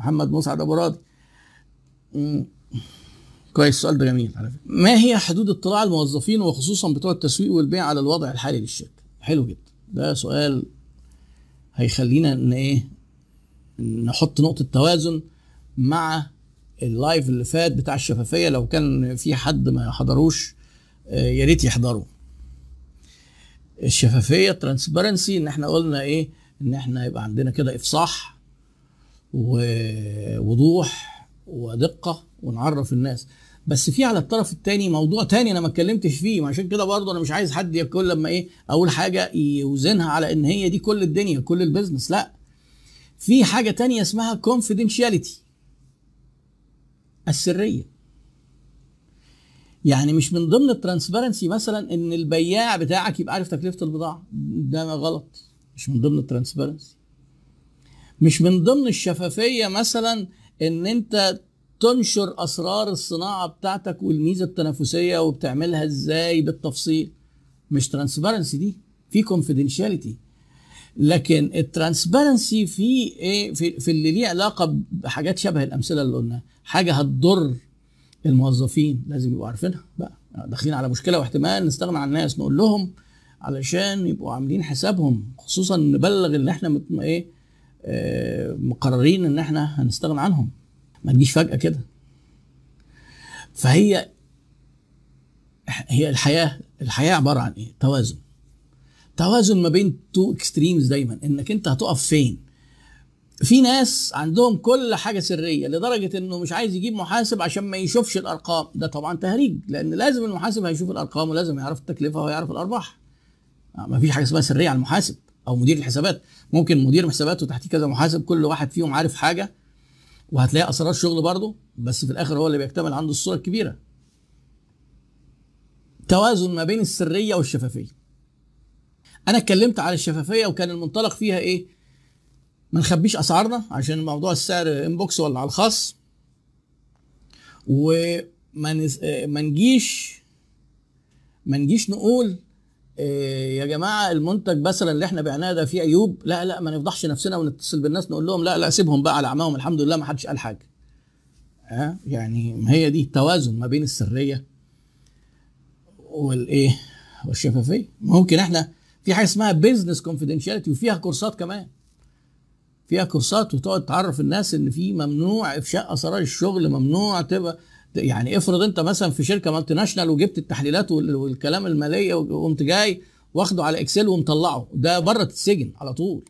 محمد مسعد ابو راضي. كويس السؤال ده جميل على فكرة. ما هي حدود اطلاع الموظفين وخصوصا بتوع التسويق والبيع على الوضع الحالي للشركة؟ حلو جدا. ده سؤال هيخلينا إن إيه؟ نحط نقطة توازن مع ال live اللي فات بتاع الشفافية. لو كان في حد ما حضروش آه، يا ريت يحضروا. الشفافية transparency إن إحنا قلنا إيه؟ إن إحنا يبقى عندنا كده إفصاح. ووضوح ودقة ونعرف الناس. بس في على الطرف الثاني موضوع تاني أنا ما اتكلمتش فيه عشان كده برضه أنا مش عايز حد كل لما إيه اول حاجة يوزنها على إن هي دي كل الدنيا كل ال business. لأ في حاجة تانية اسمها confidentiality السرية. يعني مش من ضمن ال transparency مثلا إن البياع بتاعك يبقى عارف تكلفة البضاعة. ده غلط مش من ضمن ال transparency. مش من ضمن الشفافية مثلا إن أنت تنشر أسرار الصناعة بتاعتك والميزة التنافسية وبتعملها إزاي بالتفصيل؟ مش transparency دي في confidentiality لكن ال transparency في إيه؟ في, في اللي ليه علاقة بحاجات شبه الأمثلة اللي قلناها. حاجة هتضر الموظفين لازم يبقوا عارفينها. بقى داخلين على مشكلة واحتمال نستغنى عن الناس نقول لهم علشان يبقوا عاملين حسابهم خصوصا نبلغ إن إحنا إيه؟ مقررين إن إحنا هنستغنى عنهم. ما تجيش فجأة كده. فهي هي الحياة الحياة عبارة عن إيه؟ توازن. توازن ما بين two extremes دايما. إنك أنت هتقف فين؟ في ناس عندهم كل حاجة سرية لدرجة إنه مش عايز يجيب محاسب عشان ما يشوفش الأرقام. ده طبعا تهريج لأن لازم المحاسب هيشوف الأرقام ولازم يعرف التكلفة ويعرف الأرباح. ما فيش حاجة اسمها سرية على المحاسب. أو مدير الحسابات. ممكن مدير حسابات وتحتيه كذا محاسب كل واحد فيهم عارف حاجة وهتلاقي أسرار شغل برضه بس في الآخر هو اللي بيكتمل عنده الصورة الكبيرة. توازن ما بين السرية والشفافية. أنا اتكلمت على الشفافية وكان المنطلق فيها إيه؟ ما نخبيش أسعارنا عشان موضوع السعر انبوكس ولا على الخاص. وما نجيش ما نجيش نقول يا جماعة المنتج مثلا اللي إحنا بعناه ده فيه عيوب. لا لا ما نفضحش نفسنا ونتصل بالناس نقول لهم لا لا سيبهم بقى على عماهم الحمد لله ما حدش قال حاجة. ها؟ يعني ما هي دي التوازن ما بين السرية والايه والشفافية. ممكن إحنا في حاجة اسمها business confidentiality وفيها كورسات كمان. فيها كورسات وتقعد تعرف الناس إن في ممنوع إفشاء أسرار الشغل ممنوع تبقى يعني افرض انت مثلا في شركة multinational وجبت التحليلات وال- والكلام المالية وقمت جاي واخده على Excel ومطلعه ده بره تتسجن على طول.